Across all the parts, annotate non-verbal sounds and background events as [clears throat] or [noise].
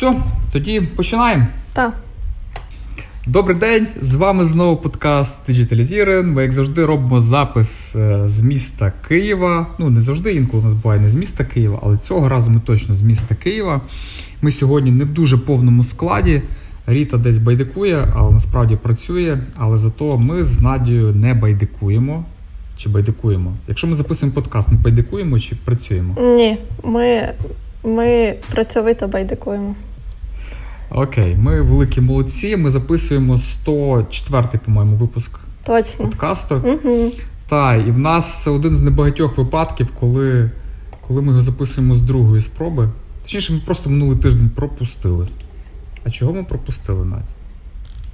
Все, тоді починаємо. Так. Добрий день! З вами знову подкаст Digitalizeren. Ми, як завжди, робимо запис е, з міста Києва. Ну, не завжди інколи у нас буває не з міста Києва, але цього разу ми точно з міста Києва. Ми сьогодні не в дуже повному складі. Ріта десь байдикує, але насправді працює. Але зато ми з Надією не байдикуємо. Чи байдикуємо? Якщо ми записуємо подкаст, ми байдикуємо чи працюємо? Ні, ми, ми працьовито байдикуємо. Окей, ми великі молодці. Ми записуємо 104-й, по-моєму, випуск Точно. подкасту. Угу. Так, і в нас це один з небагатьох випадків, коли, коли ми його записуємо з другої спроби. Точніше, ми просто минулий тиждень пропустили. А чого ми пропустили, Надь?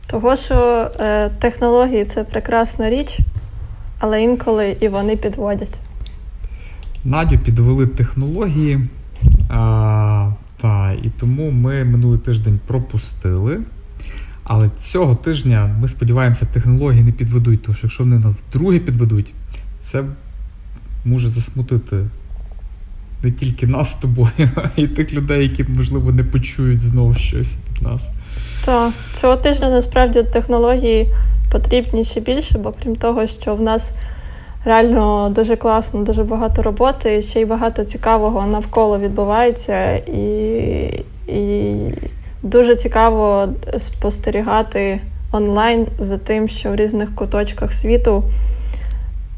Того, що е, технології це прекрасна річ, але інколи і вони підводять. Надю підвели технології. А, та, і тому ми минулий тиждень пропустили. Але цього тижня ми сподіваємося, технології не підведуть, тому що якщо вони нас вдруге підведуть, це може засмутити не тільки нас з тобою, [laughs] а й тих людей, які, можливо, не почують знову щось від нас. Так, цього тижня насправді технології потрібні ще більше, бо крім того, що в нас реально дуже класно, дуже багато роботи, і ще й багато цікавого навколо відбувається, і, і дуже цікаво спостерігати онлайн за тим, що в різних куточках світу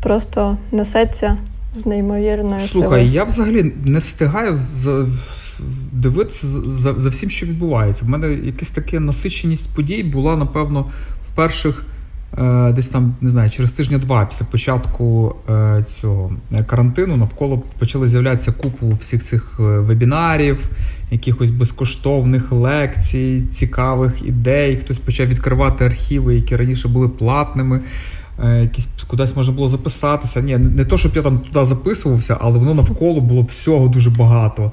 просто несеться з неймовірною Слухай, силою. я взагалі не встигаю за, дивитися за, за всім, що відбувається. В мене якась така насиченість подій була, напевно, в перших десь там, не знаю, через тижня-два після початку е, цього е, карантину навколо почали з'являтися купу всіх цих е, вебінарів, якихось безкоштовних лекцій, цікавих ідей. Хтось почав відкривати архіви, які раніше були платними. Е, Якісь кудись можна було записатися. Ні, не то, щоб я там туди записувався, але воно навколо було всього дуже багато.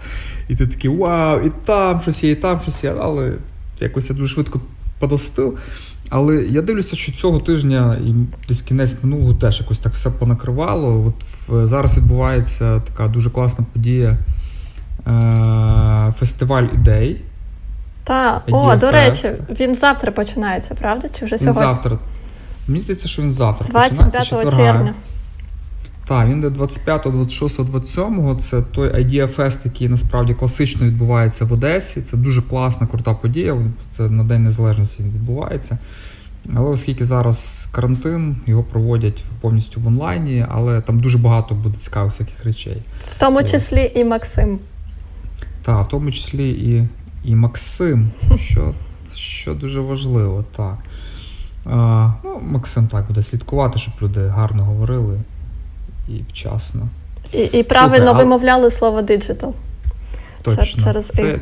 І ти такий вау, і там щось є, і там щось є. Але якось я дуже швидко подостив. Але я дивлюся, що цього тижня і десь кінець минулого теж якось так все понакривало. От зараз відбувається така дуже класна подія. Е, фестиваль ідей. Та, Idea о, до речі, він завтра починається, правда? Чи вже Він сьогодні? завтра. Мені здається, що він завтра. 25 починається, червня. Так, він де 25, 26, 27. Це той Idea Fest, який насправді класично відбувається в Одесі. Це дуже класна, крута подія. Це на День Незалежності він відбувається. Але оскільки зараз карантин, його проводять повністю в онлайні, але там дуже багато буде цікавих всяких речей. В тому числі і Максим. Так, в тому числі і, і Максим, що, що дуже важливо, так. А, ну, Максим так буде слідкувати, щоб люди гарно говорили і вчасно. І, і правильно а- вимовляли слово диджитал. Точно. через це,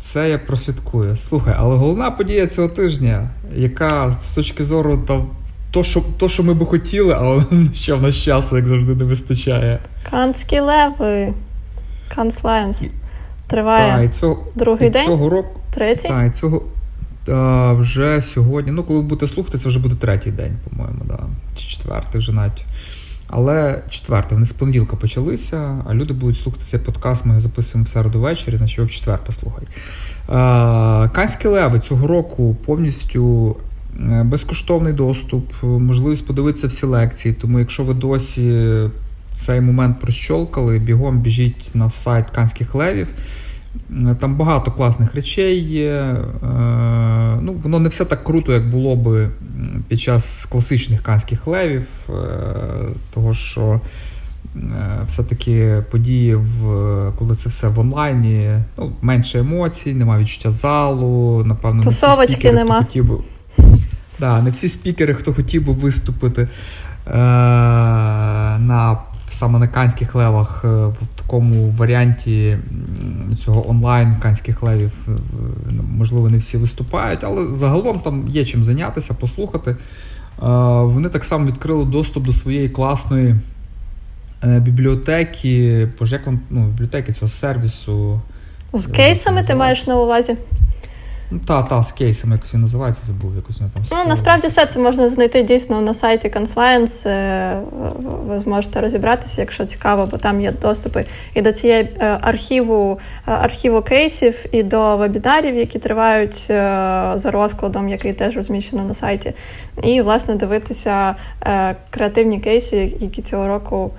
це я прослідкую. Слухай, але головна подія цього тижня, яка з точки зору там, то, що, то, що ми би хотіли, але [laughs] що в нас часу, як завжди, не вистачає. Канські леви. Канс Лайонс. Триває Та, і цього, другий і день, цього року. третій. Так, і цього та, вже сьогодні. Ну, коли ви будете слухати, це вже буде третій день, по-моєму, да. чи четвертий вже навіть. Але четвертий, вони з понеділка почалися, а люди будуть слухати цей подкаст. Ми записуємо в середу ввечері, значить в четвер послухай. Е, Канські леви цього року повністю е, безкоштовний доступ, е, можливість подивитися всі лекції. Тому, якщо ви досі цей момент прощолкали, бігом біжіть на сайт Канських левів. Там багато класних речей є. Е, Ну, воно не все так круто, як було би під час класичних канських левів, е, того що е, все-таки події, в, коли це все в онлайні, ну, менше емоцій, немає відчуття залу, напевно, не всі Тусовочки хто нема. хотів би. Да, не всі спікери, хто хотів би виступити на саме на канських левах е, в такому варіанті цього онлайн канських левів, е, ну, можливо, не всі виступають, але загалом там є чим зайнятися, послухати. Е, Вони так само відкрили доступ до своєї класної бібліотеки, як вам, ну, бібліотеки цього сервісу. З кейсами ти маєш на увазі? Ну, та, та, з кейсами якось він називається, забув якось там. Ну, насправді все це можна знайти дійсно на сайті Conslience. Е, ви зможете розібратися, якщо цікаво, бо там є доступи і до цієї е, архіву е, архіву кейсів, і до вебінарів, які тривають за розкладом, який теж розміщено на сайті. І, власне, дивитися креативні кейси, які цього року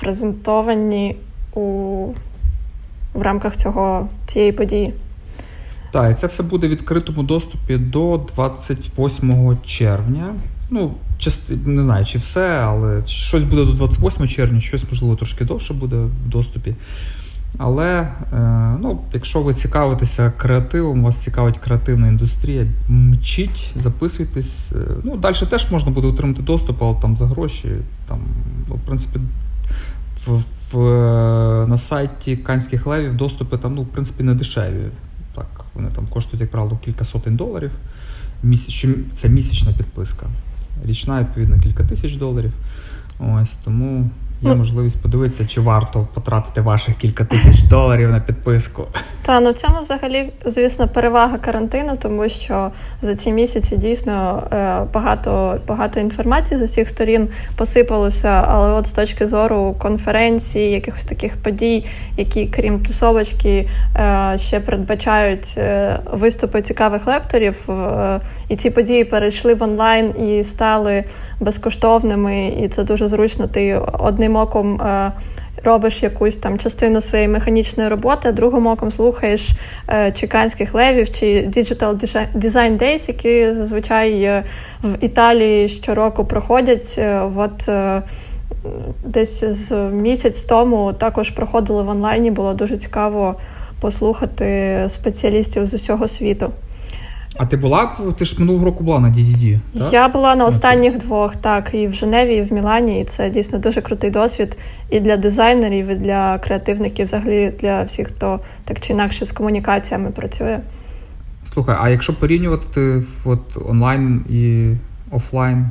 презентовані у в рамках цього цієї події. Так, і це все буде в відкритому доступі до 28 червня. Ну, части, не знаю, чи все, але щось буде до 28 червня, щось, можливо, трошки довше буде в доступі. Але е, ну, якщо ви цікавитеся креативом, вас цікавить креативна індустрія, мчіть, записуйтесь. Е, ну, Далі теж можна буде отримати доступ, але там за гроші. Там, ну, В принципі, в, в, на сайті Канських левів доступи там, ну, в принципі, не дешеві. Вони там коштують, як правило, кілька сотень доларів. Це місячна підписка. Річна, відповідно, кілька тисяч доларів. Ось тому Є ну, можливість подивитися, чи варто потратити ваших кілька тисяч доларів на підписку. Та ну в цьому взагалі, звісно, перевага карантину, тому що за ці місяці дійсно е, багато багато інформації з усіх сторін посипалося. Але от з точки зору конференції, якихось таких подій, які, крім тусовочки, е, ще передбачають е, виступи цікавих лекторів, і ці події перейшли в онлайн і стали безкоштовними, і це дуже зручно. Ти одним оком. Е, робиш якусь там частину своєї механічної роботи, а другим оком слухаєш е, чеканських левів чи Digital Design Days, які зазвичай е, в Італії щороку проходять. Е, от е, десь з місяць тому також проходили в онлайні. Було дуже цікаво послухати спеціалістів з усього світу. А ти була ти ж минулого року була на DDD, так? Я була на останніх двох, так, і в Женеві, і в Мілані. І це дійсно дуже крутий досвід і для дизайнерів, і для креативників, взагалі для всіх, хто так чи інакше з комунікаціями працює. Слухай, а якщо порівнювати от онлайн і офлайн?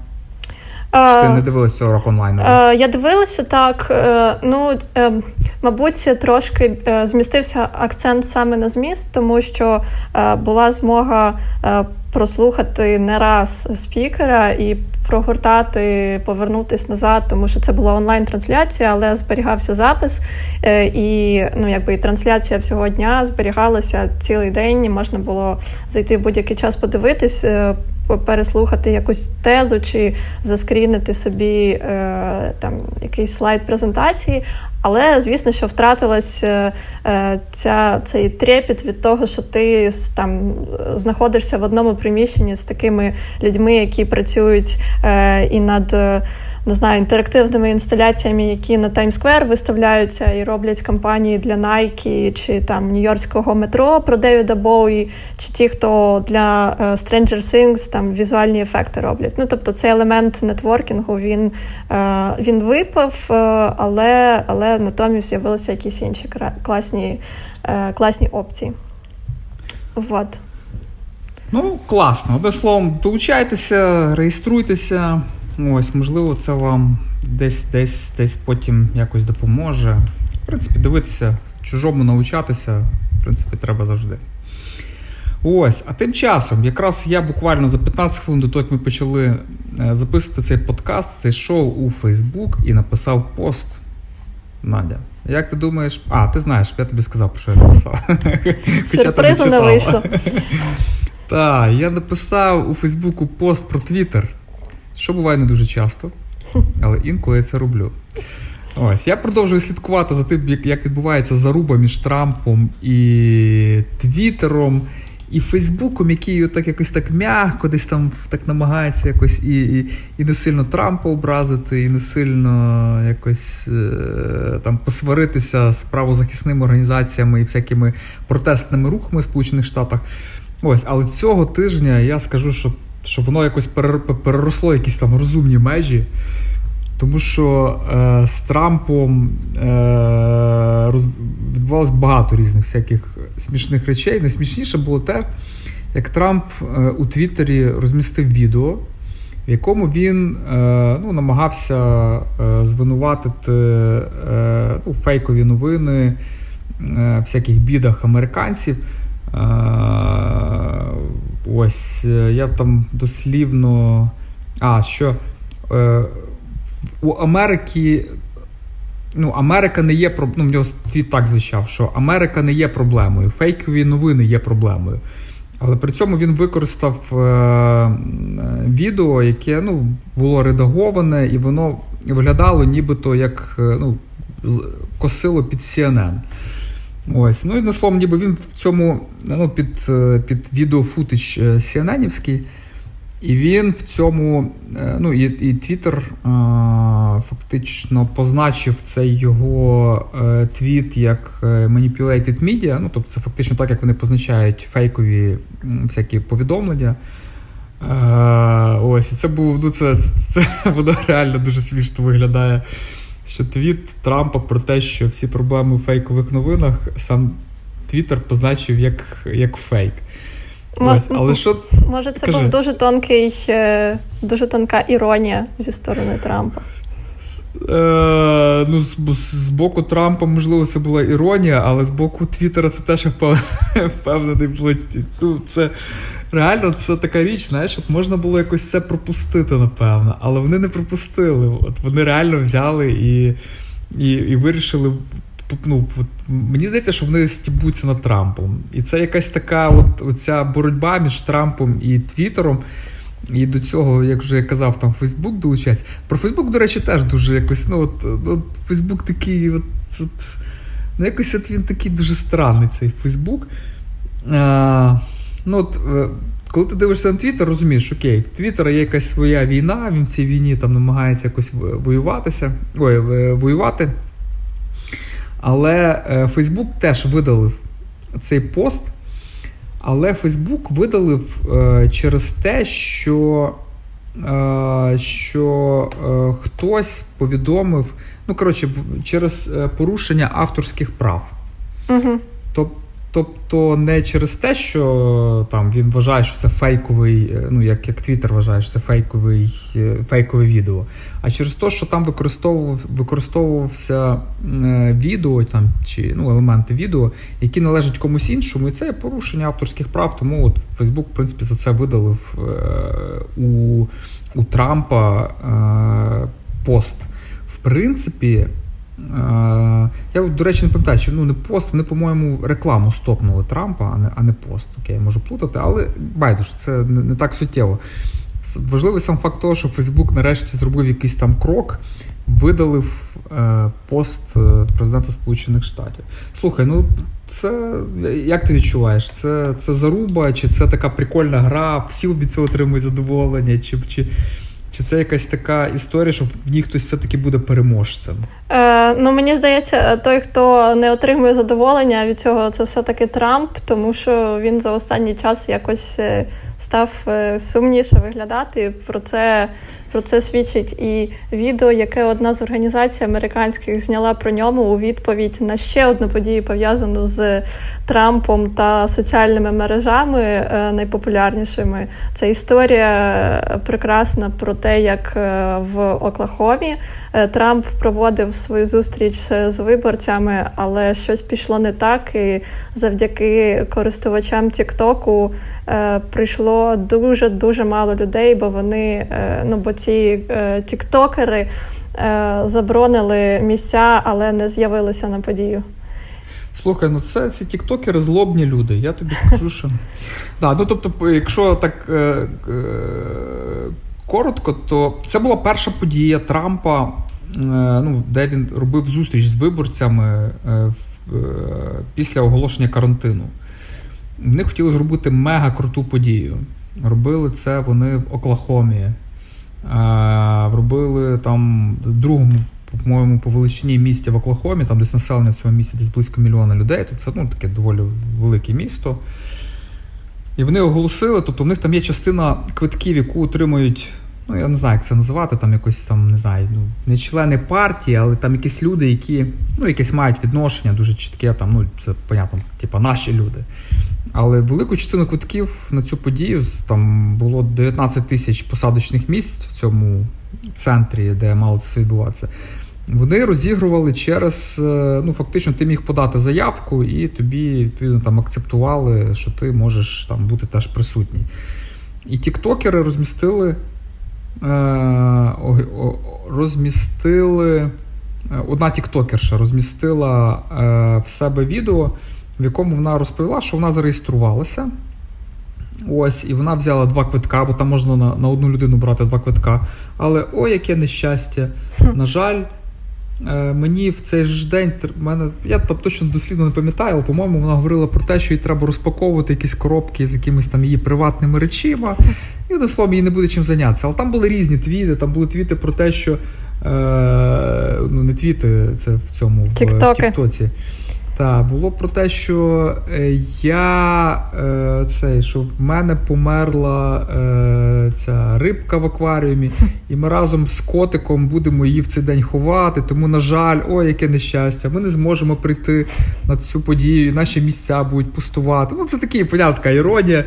Чи ти не дивилася цього року онлайн? Я дивилася так. Е, ну, е, мабуть, трошки е, змістився акцент саме на зміст, тому що була змога прослухати не раз спікера і прогортати, повернутися назад, тому що це була онлайн-трансляція, але зберігався запис. І ну, якби і трансляція всього дня зберігалася цілий день, і можна було зайти в будь-який час подивитись переслухати якусь тезу чи заскрінити собі е, там якийсь слайд презентації. Але, звісно, що втратилась е, е, ця, цей трепіт від того, що ти там знаходишся в одному приміщенні з такими людьми, які працюють е, і над не знаю, інтерактивними інсталяціями, які на Times Square виставляються і роблять кампанії для Nike чи там Нью-Йоркського метро про Девіда Боуї, чи ті, хто для uh, Stranger Things там візуальні ефекти роблять. Ну тобто цей елемент нетворкінгу він uh, він випав, uh, але але натомість з'явилися якісь інші класні, класні опції. Вот. Ну, класно. Одним словом, долучайтеся, реєструйтеся. Ось, можливо, це вам десь десь десь потім якось допоможе. В принципі, дивитися, чужому навчатися, в принципі, треба завжди. Ось, а тим часом, якраз я буквально за 15 хвилин до того, як ми почали е, записувати цей подкаст, зайшов у Фейсбук і написав пост. Надя. Як ти думаєш? А, ти знаєш, я тобі сказав, що я написав. [laughs] Сюрпризу не вийшло. [laughs] Так, я написав у Фейсбуку пост про Твіттер що буває не дуже часто, але інколи я це роблю. Ось, Я продовжую слідкувати за тим, як відбувається заруба між Трампом і Твіттером, і Фейсбуком, який так якось так м'яко десь там так намагається якось і і, і не сильно Трампа образити, і не сильно якось е, там посваритися з правозахисними організаціями і всякими протестними рухами в Сполучених Штатах. Ось, але цього тижня я скажу, що щоб воно якось переросло якісь там розумні межі. Тому що е, з Трампом е, роз, відбувалось багато різних всяких смішних речей. Найсмішніше було те, як Трамп е, у Твіттері розмістив відео, в якому він е, ну, намагався е, звинуватити е, ну, фейкові новини, всяких бідах американців. Ось е, я там дослівно. А, що е, у Америки. Ну, Америка не є ну, в нього твіт так звучав, що Америка не є проблемою, фейкові новини є проблемою. Але при цьому він використав е, відео, яке ну, було редаговане, і воно виглядало нібито як е, ну, косило під CNN. Ось. Ну і на словом, ніби він в цьому ну, під е, під відео футич CNN-івський, і він в цьому, е, ну і і а, фактично позначив цей його е, твіт як manipulated media, ну тобто це фактично так, як вони позначають фейкові всякі повідомлення. Ось, і це був, ну це, це, це [laughs] воно реально дуже смішно виглядає що твіт Трампа про те, що всі проблеми у фейкових новинах сам Твіттер позначив як як фейк. Ось, але що... Може, це Кажи. був дуже тонкий, е, дуже тонка іронія зі сторони Трампа. Е, ну, З, з боку Трампа, можливо, це була іронія, але з боку Твіттера це теж [laughs] впевнений. Ну, це реально це така річ, знаєш, от можна було якось це пропустити, напевно, але вони не пропустили. От Вони реально взяли і і, і вирішили. Ну, от, Мені здається, що вони стібуться над Трампом. І це якась така от, оця боротьба між Трампом і Твіттером. І до цього, як вже я казав, там Фейсбук долучається. Про Фейсбук, до речі, теж дуже якось. Ну, от, от Фейсбук такий, от, от, ну, якось от він такий дуже странний, цей Фейсбук. А, ну, от, е, Коли ти дивишся на Твіттер, розумієш, окей, в Твіттера є якась своя війна, він в цій війні там намагається якось воюватися, ой, воювати. Але Фейсбук теж видалив цей пост. Але Фейсбук видалив е, через те, що е, що е, хтось повідомив, ну коротше, через е, порушення авторських прав. Угу. Тобто Тобто не через те, що там він вважає, що це фейковий, е, ну як як Твіттер вважає, що це фейковий, е, фейкове відео, а через те, що там використовував, використовувався е, відео там чи ну, елементи відео, які належать комусь іншому, і це порушення авторських прав. Тому от Фейсбук, в принципі, за це видалив у, у Трампа пост. В принципі. Я, до речі, не пам'ятаю, що ну не пост, вони, по-моєму, рекламу стопнули Трампа, а не а не пост. Окей, можу плутати, але байдуже, це не, не так суттєво. Важливий сам факт того, що Фейсбук нарешті зробив якийсь там крок, видалив е, пост е, президента Сполучених Штатів. Слухай, ну це як ти відчуваєш? Це це заруба, чи це така прикольна гра, всі від цього отримують задоволення, чи, чи чи це якась така історія, що в ній хтось все-таки буде переможцем? Е, Ну мені здається, той, хто не отримує задоволення від цього, це все-таки Трамп, тому що він за останній час якось е, став е, сумніше виглядати. Про це про це свідчить і відео, яке одна з організацій американських зняла про ньому у відповідь на ще одну подію, пов'язану з Трампом та соціальними мережами е, найпопулярнішими. Це історія е, прекрасна про те, як е, в Оклахомі Трамп проводив свою зустріч з виборцями, але щось пішло не так. І завдяки користувачам Тіктоку прийшло дуже дуже мало людей, бо вони ну бо ці тіктокери заборонили місця, але не з'явилися на подію. Слухай, ну це ці тіктокери злобні люди. Я тобі скажу, що. Да, ну тобто, якщо так е, е, коротко, то це була перша подія Трампа, е, ну, де він робив зустріч з виборцями е, е, після оголошення карантину. Вони хотіли зробити мега круту подію. Робили це вони в Оклахомі. Робили там другому по-моєму, по величині місті в Оклахомі, там десь населення в цьому місті десь близько мільйона людей. Тут це ну, таке доволі велике місто. І вони оголосили, тобто в них там є частина квитків, яку отримують, ну я не знаю, як це називати, там якось там, не знаю, ну, не члени партії, але там якісь люди, які ну, якесь мають відношення дуже чітке, там, ну, це, понятно, типу, наші люди. Але велику частину квитків на цю подію там було 19 тисяч посадочних місць в цьому центрі, де мало це відбуватися. Вони розігрували через, е, ну фактично, ти міг подати заявку, і тобі відповідно там акцептували, що ти можеш там бути теж присутній. І тіктокери розмістили розмістили. Е, одна тіктокерша розмістила в себе відео, в якому вона розповіла, що вона зареєструвалася. Ось, і вона взяла два квитка, бо там можна на на одну людину брати два квитка. Але о, яке нещастя! На жаль, Е, мені в цей ж день мене, я там точно дослідно не пам'ятаю, але, по-моєму, вона говорила про те, що їй треба розпаковувати якісь коробки з якимись там її приватними речима. І одним словом, їй не буде чим зайнятися. Але там були різні твіти, там були твіти про те, що е, ну не твіти, це в цьому в Тіктоці. Так, було про те, що е, я е, цей, що в мене померла е, ця рибка в акваріумі, [laughs] і ми разом з котиком будемо її в цей день ховати. Тому, на жаль, ой, яке нещастя, ми не зможемо прийти на цю подію, наші місця будуть пустувати. Ну, це такі, понятна така іронія.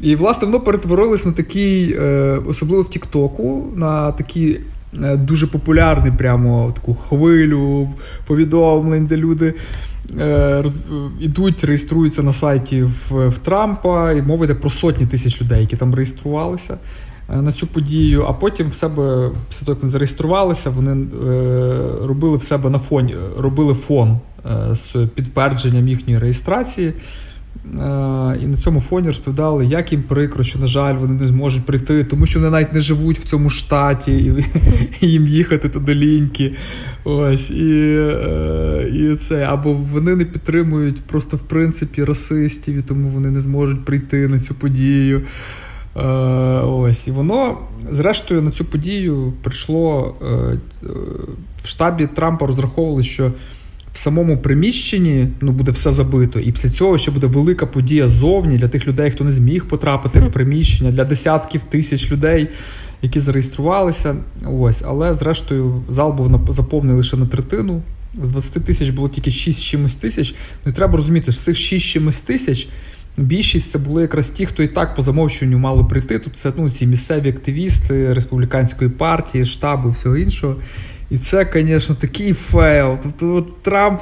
І, власне, воно перетворилось на такий, особливо в Тіктоку, на такий дуже популярний прямо таку хвилю повідомлень, де люди. Е, ідуть, реєструються на сайті в, в Трампа, і мова йде про сотні тисяч людей, які там реєструвалися е, на цю подію. А потім в себе, після того, як вони зареєструвалися, вони е, робили в себе на фоні, робили фон е, з підтвердженням їхньої реєстрації. Е, і на цьому фоні розповідали, як їм прикро, що, на жаль, вони не зможуть прийти, тому що вони навіть не живуть в цьому штаті, і, і [laughs] їм їхати туди ліньки. Ось, і, е, і це, Або вони не підтримують просто в принципі расистів, і тому вони не зможуть прийти на цю подію. Е, ось, І воно, зрештою, на цю подію прийшло в штабі Трампа розраховували, що в самому приміщенні ну, буде все забито, і після цього ще буде велика подія зовні для тих людей, хто не зміг потрапити в приміщення, для десятків тисяч людей, які зареєструвалися. Ось, Але зрештою зал був заповнений лише на третину. З 20 тисяч було тільки 6 чимось тисяч. Ну і треба розуміти, що з цих 6 чимось тисяч. Більшість це були якраз ті, хто і так по замовчуванню мали прийти. Тут це ну, ці місцеві активісти республіканської партії, штабу всього іншого. І це, звісно, такий фейл. Тобто от Трамп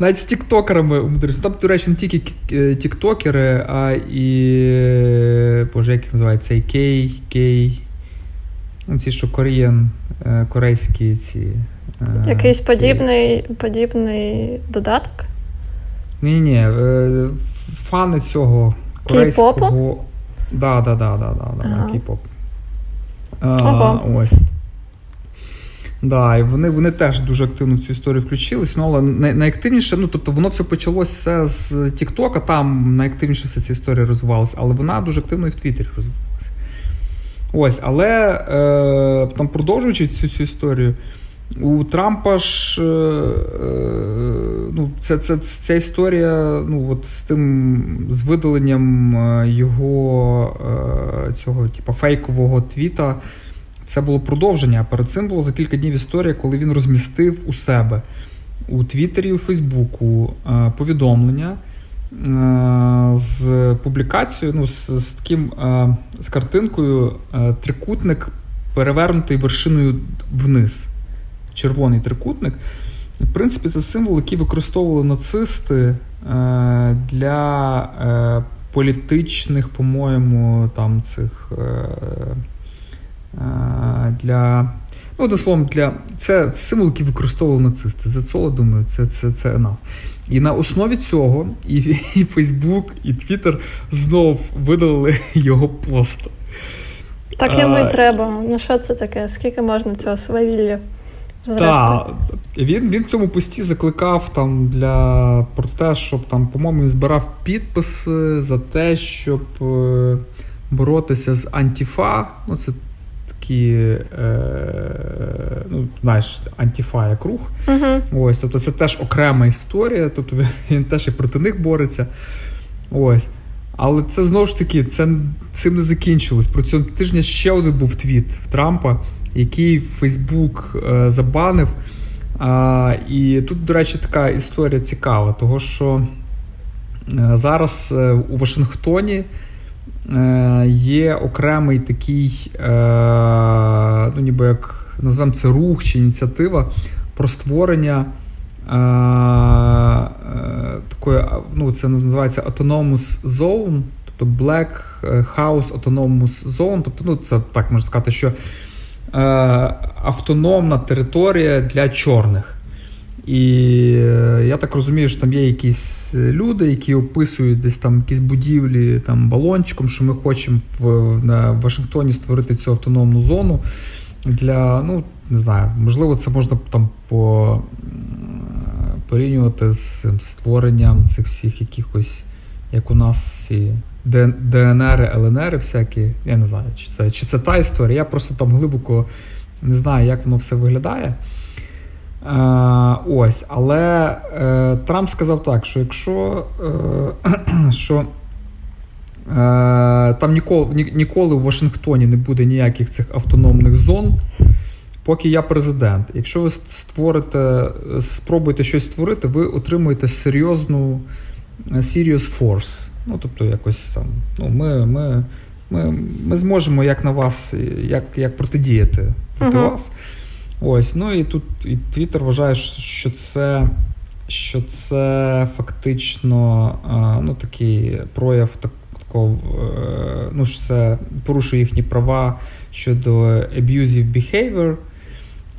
навіть з тіктокерами умудрився. Там, до речі, не тільки е, тіктокери, а і. Боже, як їх називають, цей Кей, Кей. Ну, ці, що Korean, е, корейські ці. Е, Якийсь подібний подібний додаток? Ні, ні, фани цього корейського. Кей-попу? Да, да, да, да, да, да, ага. кей-поп. А, Ось. Да, і вони вони теж дуже активно в цю історію включились. Ну, але най, найактивніше, ну тобто воно все почалося з Тіктока, там найактивніше вся ця історія розвивалася, але вона дуже активно і в Твіттері розвивалася. Ось, але е, там продовжуючи цю цю історію, у Трампа ж е, е, ну, це, це, ця історія ну, от з тим з видаленням е, його е, цього типу, фейкового твіта. Це було продовження. а Перед цим було за кілька днів історія, коли він розмістив у себе у Твіттері і у Фейсбуку е, повідомлення е, з публікацією, ну, з, з таким е, з картинкою трикутник, перевернутий вершиною вниз. Червоний трикутник. В принципі, це символ, який використовували нацисти для політичних, по-моєму, там цих для. Ну, словом, для це символ, який використовували нацисти. За це, думаю, це це, це enough. І на основі цього і [laughs] і Facebook, і Twitter знов видалили його пост. Так йому і треба. Ну що це таке? Скільки можна цього свавілля? Так, він він в цьому пості закликав там для про те, щоб там, по-моєму, він збирав підписи за те, щоб е, боротися з Антіфа. Ну, це такі, е, ну, знаєш, антіфа як рух. Uh-huh. Ось, Тобто це теж окрема історія, тобто він теж і проти них бореться. Ось. Але це знову ж таки це цим не закінчилось. Про цього тижня ще один був твіт в Трампа, який Фейсбук е, забанив. А, І тут, до речі, така історія цікава, того що е, зараз е, у Вашингтоні є окремий такий, е, ну ніби як назвемо це рух чи ініціатива про створення е, такої, ну це називається Autonomous Zone, тобто Black House Autonomous Zone, тобто, ну це так можна сказати, що автономна територія для чорних. І я так розумію, що там є якісь люди, які описують десь там якісь будівлі там балончиком, що ми хочемо в на Вашингтоні створити цю автономну зону для, ну, не знаю, можливо, це можна там по, порівнювати з створенням цих всіх якихось, як у нас ці ДНР, ЛНР всякі. Я не знаю, чи це чи це та історія. Я просто там глибоко не знаю, як воно все виглядає. Е, ось, Але е, Трамп сказав так, що якщо е, [clears throat] що там ніколи ні, ніколи в Вашингтоні не буде ніяких цих автономних зон, поки я президент. Якщо ви створите, спробуєте щось створити, ви отримуєте серйозну serious force. Ну, тобто, якось там, ну, ми ми, ми, ми зможемо як на вас, як як протидіяти проти uh-huh. вас. Ось, ну і тут і Твіттер вважає, що це що це фактично ну, такий прояв такого, е, ну, що це порушує їхні права щодо abusive behavior,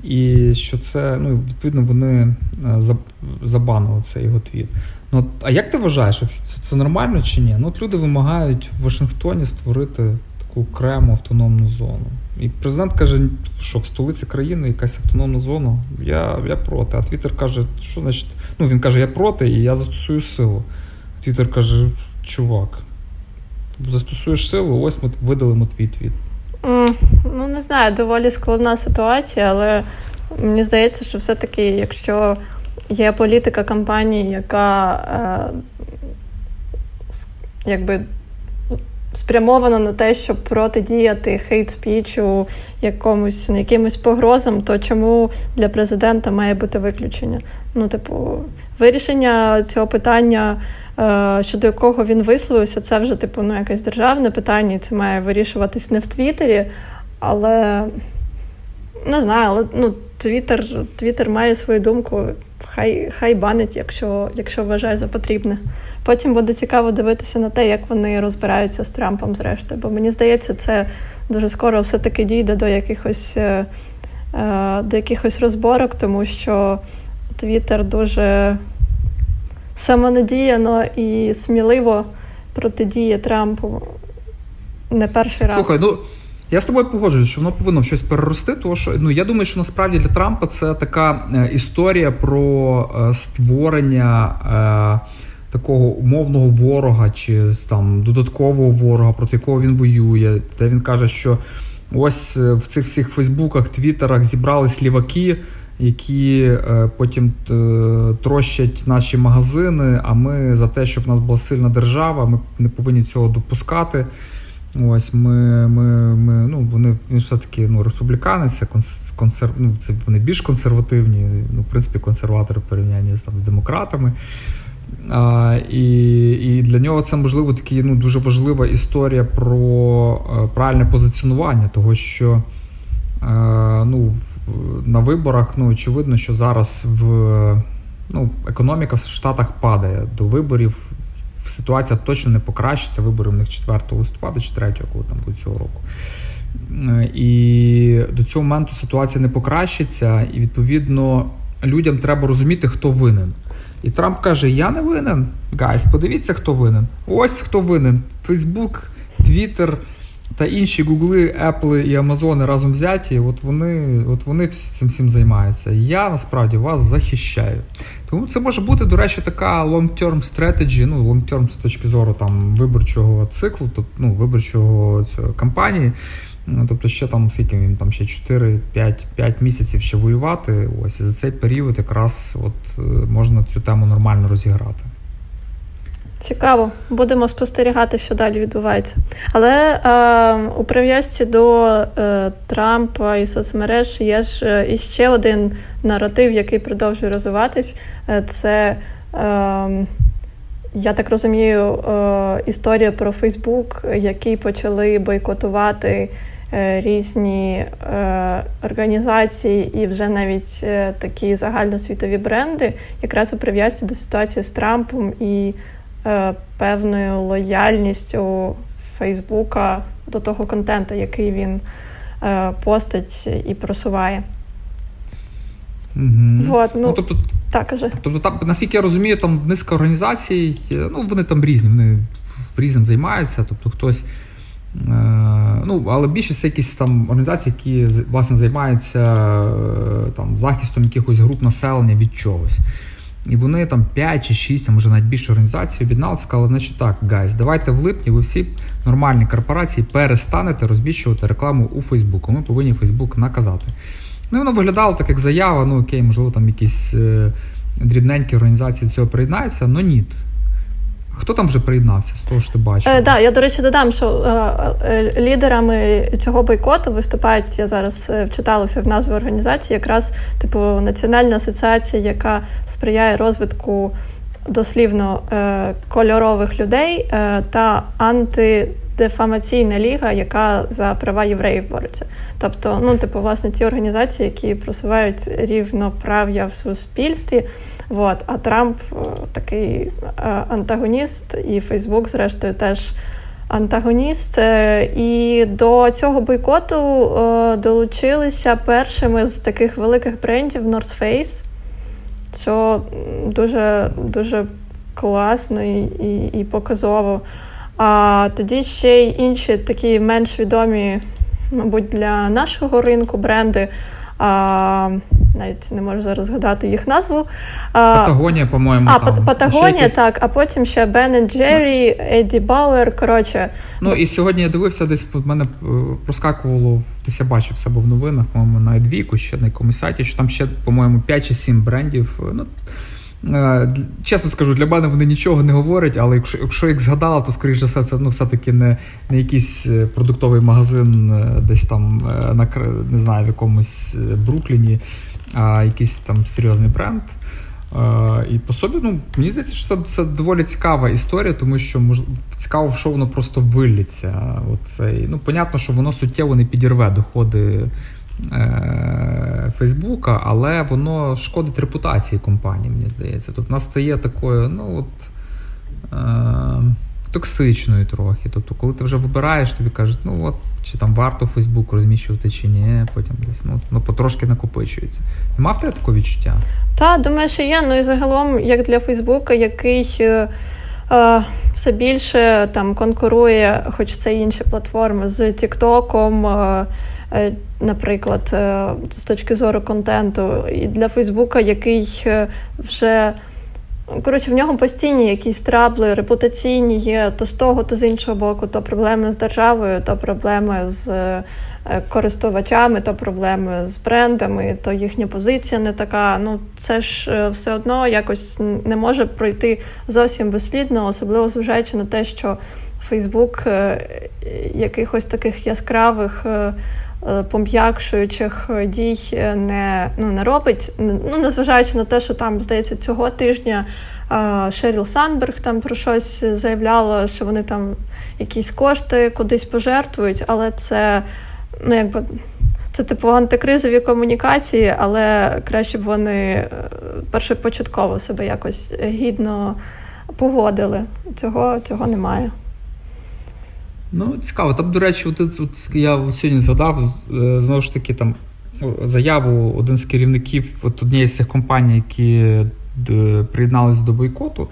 і що це, ну, відповідно, вони е, забанили цей його твіт. Ну, А як ти вважаєш, це це нормально чи ні? Ну, от Люди вимагають в Вашингтоні створити таку окрему автономну зону. І президент каже, що в столиці країни якась автономна зона. Я я проти. А Твіттер каже, що значить? Ну він каже, я проти і я застосую силу. Твіттер каже, чувак, застосуєш силу, ось ми видалимо твій твіт. Ну, не знаю, доволі складна ситуація, але мені здається, що все-таки, якщо є політика компанії, яка е, якби спрямовано на те, щоб протидіяти хейт-спічу, якомусь якимось погрозам, то чому для президента має бути виключення? Ну, типу, вирішення цього питання. Е, щодо якого він висловився, це вже типу ну, якесь державне питання, і це має вирішуватись не в Твіттері, але не знаю, але ну, Твіттер має свою думку, хай хай банить, якщо, якщо вважає за потрібне. Потім буде цікаво дивитися на те, як вони розбираються з Трампом, зрештою. Бо мені здається, це дуже скоро все-таки дійде до якихось е, е, до якихось розборок, тому що Твіттер дуже самонадіяно і сміливо протидіє Трампу не перший раз. Ну я з тобою погоджуюсь, що воно повинно щось перерости. Тому що ну я думаю, що насправді для Трампа це така е, історія про створення. Е, такого умовного ворога чи там додаткового ворога, проти якого він воює, де він каже, що ось е, в цих всіх Фейсбуках, Твіттерах зібрались ліваки, які е, потім е, трощать наші магазини. А ми за те, щоб в нас була сильна держава, ми не повинні цього допускати. Ось ми, ми, ми ну вони він все таки ну республіканець, це ну, це вони більш консервативні, ну в принципі консерватори в порівнянні з там з демократами. А, І і для нього це можливо такі ну, дуже важлива історія про е, правильне позиціонування, того що а, е, ну, на виборах ну, очевидно, що зараз в ну, економіка в Штатах падає до виборів. Ситуація точно не покращиться. Вибори в них 4 листопада чи 3, коли там буде цього року. Е, і до цього моменту ситуація не покращиться, і відповідно людям треба розуміти, хто винен. І Трамп каже: Я не винен. Guys, подивіться, хто винен. Ось хто винен. Фейсбук, Твіттер та інші Гугли, Apple і Амазони разом взяті. От вони от вони цим всім займаються. Я насправді вас захищаю. Тому це може бути, до речі, така long-term strategy, ну long-term з точки зору там виборчого циклу, тобто ну, виборчого цього кампанії. Ну, Тобто ще там скільки він там ще 4-5 місяців ще воювати. Ось і за цей період якраз от е, можна цю тему нормально розіграти. Цікаво, будемо спостерігати, що далі відбувається. Але е, у прив'язці до е, Трампа і соцмереж є ж е, іще один наратив, який продовжує розвиватись. Е, це, е, я так розумію, історія про Фейсбук, який почали бойкотувати е, різні е, організації і вже навіть е, такі загальносвітові бренди, якраз у прив'язці до ситуації з Трампом і певною лояльністю Фейсбука до того контенту, який він постить і просуває. Угу. Вот, ну, ну, тобто, так, каже. Тобто, там, наскільки я розумію, там низка організацій, ну вони там різні, вони різним займаються. Тобто хтось. Е, ну, Але більшість це якісь там організації, які власне займаються е, там, захистом якихось груп населення від чогось. І вони там 5 чи 6, а може навіть більше організацій об'єдналися, сказали, значить так, гайз, давайте в липні ви всі нормальні корпорації перестанете розміщувати рекламу у Фейсбуку. Ми повинні Фейсбук наказати. Ну, воно виглядало так, як заява, ну окей, можливо, там якісь е, дрібненькі організації до цього приєднаються, але ні. Хто там вже приєднався з того що ти бачиш? Е, да, я, до речі, додам, що е, е, лідерами цього бойкоту виступають, я зараз е, вчиталася в назву організації, якраз типу Національна асоціація, яка сприяє розвитку дослівно е, кольорових людей е, та анти дефамаційна ліга, яка за права євреїв бореться. Тобто, ну, типу, власне, ті організації, які просувають рівноправ'я в суспільстві. Вот. А Трамп е, такий е, антагоніст, і Фейсбук, зрештою, теж антагоніст. Е, і до цього бойкоту долучилися першими з таких великих брендів North Face, що дуже дуже класно і, і, і показово. А тоді ще й інші такі менш відомі, мабуть, для нашого ринку бренди. А, Навіть не можу зараз згадати їх назву. Патагонія, по-моєму. А, там. Патагонія, якісь... так, а потім ще Бен Джеррі, Еді Бауер. коротше. Ну і сьогодні я дивився, десь в мене е, проскакувало, десь я бачив себе в новинах, по-моєму, на Едвіку, ще на якомусь сайті, що там ще, по-моєму, 5 чи 7 брендів. Ну, Е, чесно скажу, для мене вони нічого не говорять, але якщо якщо їх згадала, то скоріш за все це ну, все-таки не не якийсь е, продуктовий магазин е, десь там на не знаю, в якомусь Брукліні, а якийсь там серйозний бренд. І по собі, ну, мені здається, що це це доволі цікава історія, тому що мож, цікаво, що воно просто виллється. Оцей, ну, Понятно, що воно суттєво не підірве доходи Е, Фейсбука, але воно шкодить репутації компанії, мені здається. Тут нас стає такою, ну от. Е, Токсичною трохи. Тобто, коли ти вже вибираєш, тобі кажуть, ну от, чи там варто Фейсбук розміщувати, чи ні, потім десь ну, ну потрошки накопичується. Нема в тебе такого відчуття? Так, думаю, що є. Ну і загалом, як для Фейсбука, який е, е, все більше там конкурує, хоч це інші платформи, з Тіктоком. Е, Е, наприклад, е, з точки зору контенту, і для Фейсбука, який е, вже коротше, в нього постійні якісь трабли, репутаційні є то з того, то з іншого боку, то проблеми з державою, то проблеми з користувачами, то проблеми з брендами, то їхня позиція не така. Ну, це ж все одно якось не може пройти зовсім безслідно, особливо зважаючи на те, що Фейсбук якихось таких яскравих. Е, пом'якшуючих дій не ну, не робить. Ну, Незважаючи на те, що там, здається, цього тижня Шеріл Санберг там про щось заявляла, що вони там якісь кошти кудись пожертвують, але це ну, якби. Це типу антикризові комунікації, але краще б вони е, першопочатково себе якось гідно поводили. Цього, Цього немає. Ну, цікаво. Там, до речі, от, от, я сьогодні згадав е, знову ж таки там заяву один з керівників от однієї з цих компаній, які приєдналися до бойкоту,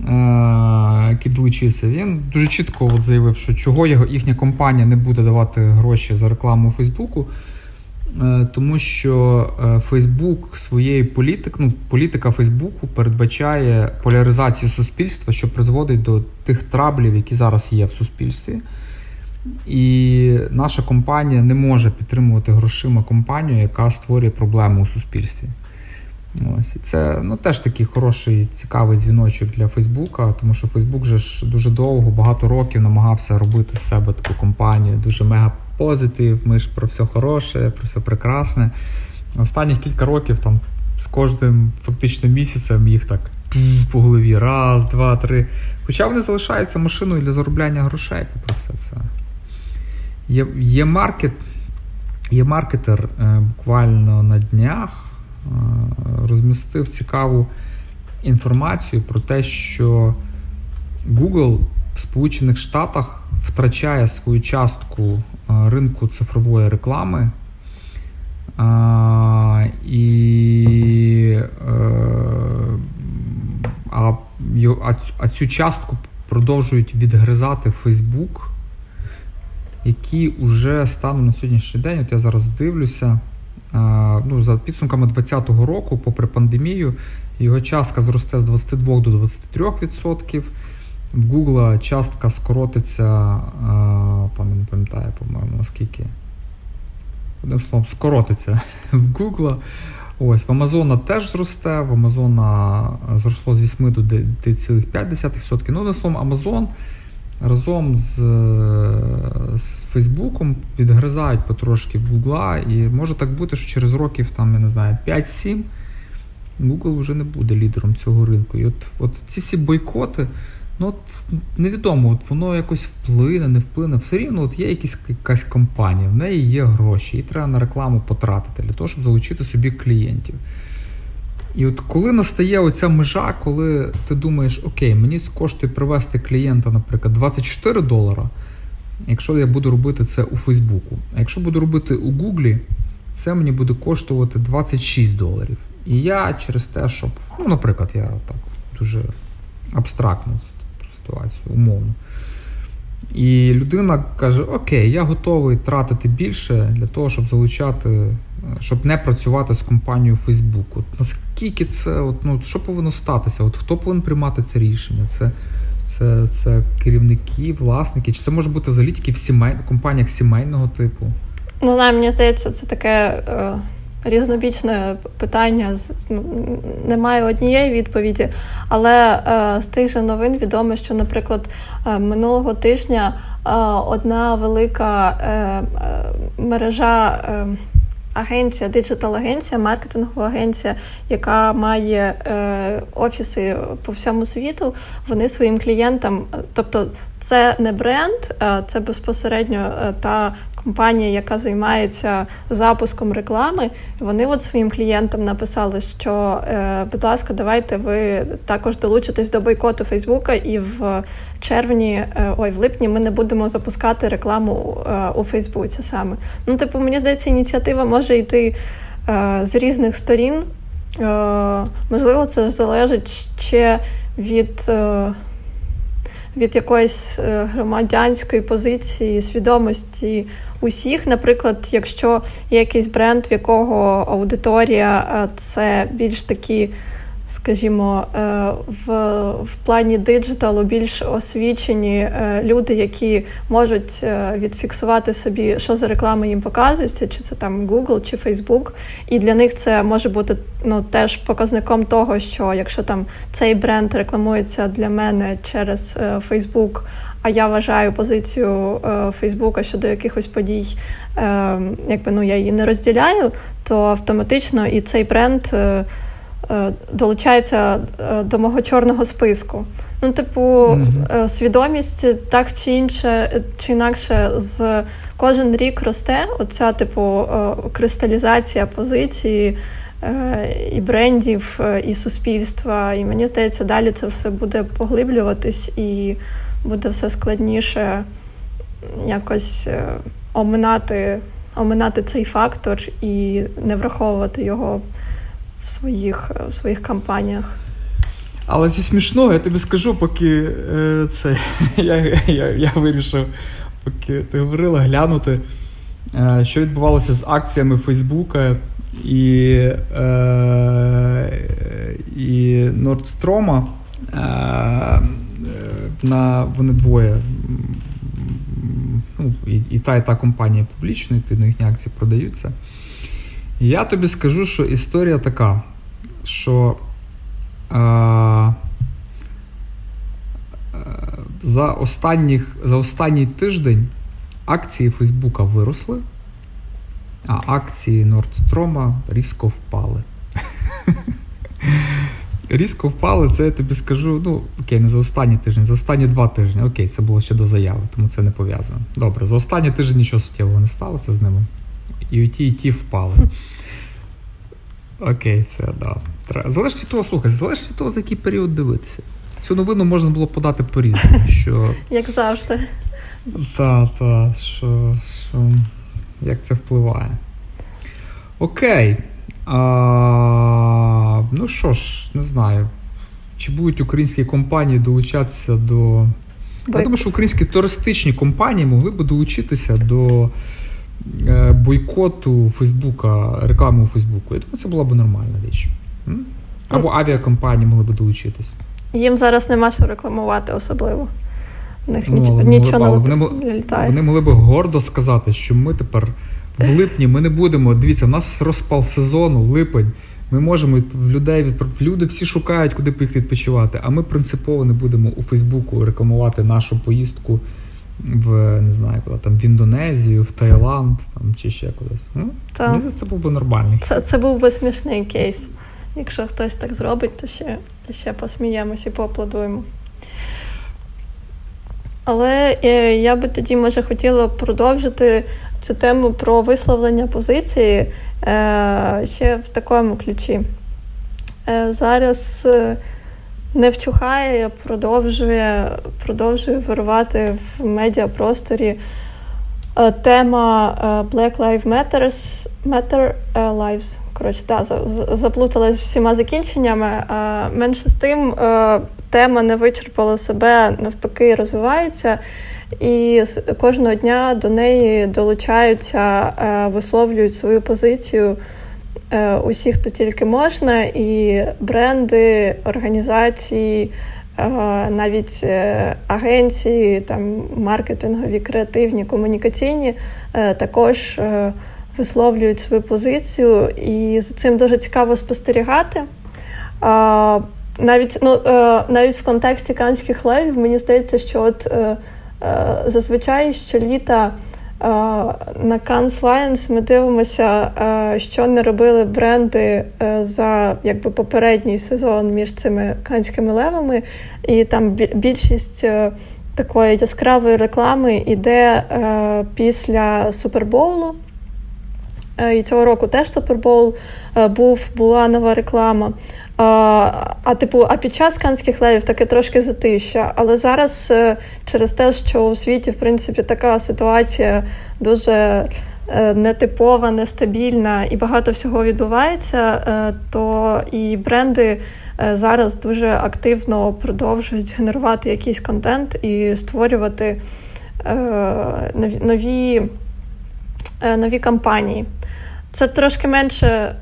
е, який долучився, він дуже чітко от заявив, що чого його, їхня компанія не буде давати гроші за рекламу у Фейсбуку. Е, тому що Фейсбук своєю політик, ну, політика Фейсбуку передбачає поляризацію суспільства, що призводить до тих траблів, які зараз є в суспільстві. І наша компанія не може підтримувати грошима компанію, яка створює проблему у суспільстві. Ось. Це ну, теж такий хороший, цікавий дзвіночок для Фейсбука, тому що Фейсбук вже ж дуже довго, багато років намагався робити з себе таку компанію, дуже мега позитив, ми ж про все хороше, про все прекрасне. Останніх кілька років там з кожним фактично місяцем їх так по голові. Раз, два, три. Хоча вони залишаються машиною для заробляння грошей, попри все це. Є є, маркет, є маркетер е, буквально на днях е, розмістив цікаву інформацію про те, що Google в Сполучених Штатах втрачає свою частку е, ринку цифрової реклами. А, і а, а цю частку продовжують відгризати Facebook які вже станом на сьогоднішній день, от я зараз дивлюся, ну, за підсумками 2020 року, попри пандемію, його частка зросте з 22 до 23%. В Google частка скоротиться, там не пам'ятаю, по-моєму, наскільки. Одним словом, скоротиться [laughs] в Google. Ось, В Амазона теж зросте, в Амазона зросло з 8 до 9,5%. Ну, одним словом, Амазон разом з з Фейсбуком відгризають потрошки в Гугла, і може так бути, що через років там, я не знаю, 5-7 Google вже не буде лідером цього ринку. І от от ці всі бойкоти, ну от невідомо, от воно якось вплине, не вплине. Все рівно от є якісь, якась компанія, в неї є гроші, їй треба на рекламу потратити для того, щоб залучити собі клієнтів. І от коли настає оця межа, коли ти думаєш, окей, мені коштує привести клієнта, наприклад, 24 долара, якщо я буду робити це у Фейсбуку. А якщо буду робити у Гуглі, це мені буде коштувати 26 доларів. І я через те, щоб, ну, наприклад, я так дуже абстрактно ситуацію, умовно. І людина каже: Окей, я готовий тратити більше для того, щоб залучати, щоб не працювати з компанією Facebook. От Наскільки це, от, ну, що повинно статися? От Хто повинен приймати це рішення? Це це, це керівники, власники? Чи це може бути взагалі тільки в сімей, компаніях сімейного типу? Ну, знаю, мені здається, це таке. Е різнобічне питання. Немає однієї відповіді, але е, з тих же новин відомо, що, наприклад, е, минулого тижня е, одна велика мережа. Агенція, диджитал-агенція, маркетингова агенція, яка має е, офіси по всьому світу, вони своїм клієнтам, тобто це не бренд, це безпосередньо та компанія, яка займається запуском реклами, вони от своїм клієнтам написали, що, е, будь ласка, давайте ви також долучитесь до бойкоту Фейсбука, і в червні, е, ой, в липні ми не будемо запускати рекламу е, у Фейсбуці саме. Ну, типу, мені здається, ініціатива може йти з різних сторін. Можливо, це залежить ще від від якоїсь громадянської позиції, свідомості усіх. Наприклад, якщо є якийсь бренд, в якого аудиторія е, це більш такі. Скажімо, е, в в плані диджиталу більш освічені е, люди, які можуть відфіксувати собі, що за реклама їм показується, чи це там Google, чи Facebook. І для них це може бути ну, теж показником того, що якщо там цей бренд рекламується для мене через Facebook, а я вважаю позицію е, Фейсбука щодо якихось подій, е, якби ну я її не розділяю, то автоматично і цей бренд е, долучається до мого чорного списку. Ну, типу, mm-hmm. свідомість так чи інше, чи інакше з кожен рік росте. Оця, типу, кристалізація позиції. І брендів, і суспільства, і мені здається, далі це все буде поглиблюватись і буде все складніше якось е, оминати, оминати цей фактор і не враховувати його в своїх, в своїх кампаніях. Але зі смішного, я тобі скажу, поки е, це [laughs] я я, я вирішив, поки ти говорила, глянути, е, що відбувалося з акціями Фейсбука і е, і Нордстрома. Е, на вони двоє. ну, І, і та, і та компанія публічна, відповідно, їхні акції продаються. Я тобі скажу, що історія така, що е, за останніх, за останній тиждень акції Фейсбука виросли, а акції Нордстрома різко впали. [laughs] різко впали, це я тобі скажу. Ну, окей, не за останні тижні, за останні два тижні. Окей, це було ще до заяви, тому це не пов'язано. Добре, за останні тиждень нічого суттєвого не сталося з ними. І і ті, і ті впали. [laughs] Окей, це да. Залежить від того, слухай, залежить від того, за який період дивитися. Цю новину можна було подати по-різному. [laughs] що... Як завжди. Так, так, що, що... як це впливає. Окей. А, Ну що ж, не знаю. Чи будуть українські компанії долучатися до. Бо... Я думаю, що українські туристичні компанії могли б долучитися до бойкоту Фейсбука, реклами у Фейсбуку. Я думаю, це була б нормальна річ. Або авіакомпанії могли б долучитися. Їм зараз нема що рекламувати особливо. У них ну, нічого не вони, літає. Вони могли б гордо сказати, що ми тепер в липні ми не будемо. Дивіться, в нас розпал сезону, липень. Ми можемо людей відправ... люди всі шукають, куди поїхати відпочивати. А ми принципово не будемо у Фейсбуку рекламувати нашу поїздку в не знаю, куди там в Індонезію, в Таїланд там чи ще кудись. Ну, Та. Це був би нормальний. Це це був би смішний кейс. Якщо хтось так зробить, то ще, ще посміємось і поаплодуємо. Але е, я би тоді, може, хотіла продовжити цю тему про висловлення позиції е, ще в такому ключі. Е, зараз не вчухає, продовжує продовжує вирувати в медіапросторі тема Black Lives Matters, Matter Lives. Коротше, да, заплуталася з всіма закінченнями. Менше з тим, тема не вичерпала себе, навпаки, розвивається. І кожного дня до неї долучаються, висловлюють свою позицію е, усі, хто тільки можна, і бренди, організації, навіть е, агенції, там маркетингові, креативні, комунікаційні е, також висловлюють свою позицію, і за цим дуже цікаво спостерігати. Навіть ну, навіть в контексті канських левів мені здається, що от Е, зазвичай щоліта е, на Cannes Lions ми дивимося, е, що не робили бренди за якби попередній сезон між цими канськими левами, і там більшість. Такої яскравої реклами йде е, після Супербоулу. Е, і цього року теж Супербоул е, був, була нова реклама. А, а типу, а під час канських левів таке трошки затища. Але зараз е, через те, що у світі в принципі така ситуація дуже е, нетипова, нестабільна і багато всього відбувається, е, то і бренди зараз дуже активно продовжують генерувати якийсь контент і створювати нові, нові кампанії. Це трошки менше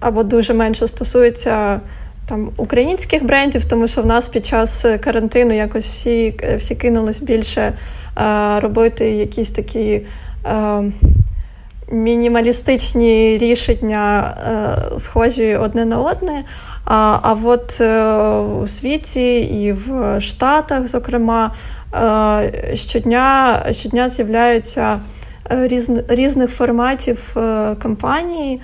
або дуже менше стосується там українських брендів, тому що в нас під час карантину якось всі всі кинулись більше е, робити якісь такі е, мінімалістичні рішення, е, схожі одне на одне. А а от е, у світі і в Штатах, зокрема, е, щодня щодня з'являються е, різ, різних форматів кампанії.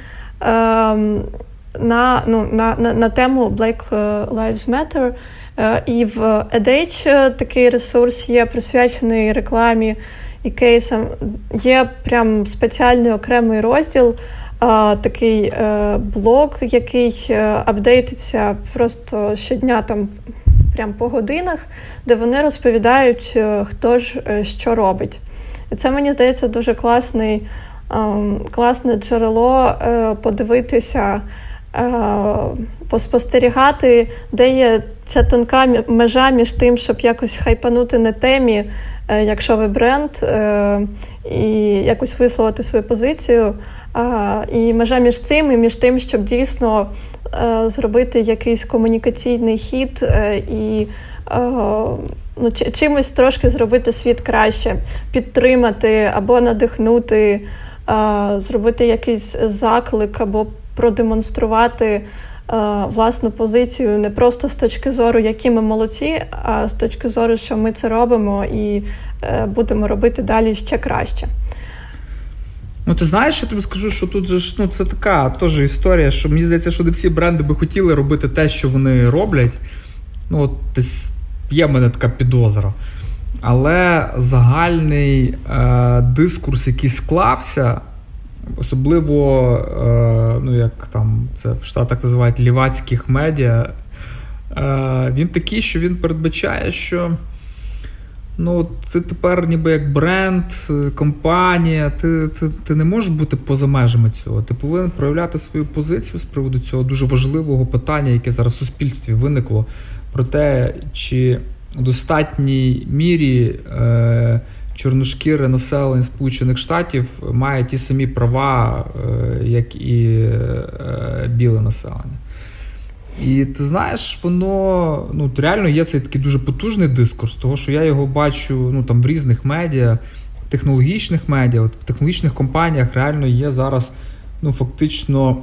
На ну, на, на, на тему Black Lives Matter. Е, і в EDH такий ресурс є присвячений рекламі і кейсам. Є прям спеціальний окремий розділ, такий е, блог, який е, апдейтиться просто щодня там. Прям по годинах, де вони розповідають, хто ж що робить. І це мені здається дуже класний, ем, класне джерело подивитися Е, поспостерігати, де є ця тонка межа між тим, щоб якось хайпанути на темі, е, якщо ви бренд, е, і якось висловити свою позицію. І межа між цим і між тим, щоб дійсно зробити якийсь комунікаційний хід і ну, чимось трошки зробити світ краще, підтримати або надихнути, зробити якийсь заклик або продемонструвати е, власну позицію не просто з точки зору, які ми молодці, а з точки зору, що ми це робимо і е, будемо робити далі ще краще. Ну, ти знаєш, я тобі скажу, що тут же ж ну, це така теж історія, що мені здається, що не всі бренди би хотіли робити те, що вони роблять. Ну, от десь є в мене така підозра. Але загальний е, дискурс, який склався, особливо, е, ну, як там це в Штатах називають лівацьких медіа, е, він такий, що він передбачає, що. Ну, ти тепер ніби як бренд, е, компанія, ти ти, ти не можеш бути поза межами цього. Ти повинен проявляти свою позицію з приводу цього дуже важливого питання, яке зараз в суспільстві виникло, про те, чи в достатній мірі е, чорношкіре населення Сполучених Штатів має ті самі права, е, як і е, біле населення. І ти знаєш, воно ну, реально є цей такий дуже потужний дискурс, того що я його бачу ну, там, в різних медіа, технологічних медіа, от в технологічних компаніях реально є зараз ну, фактично.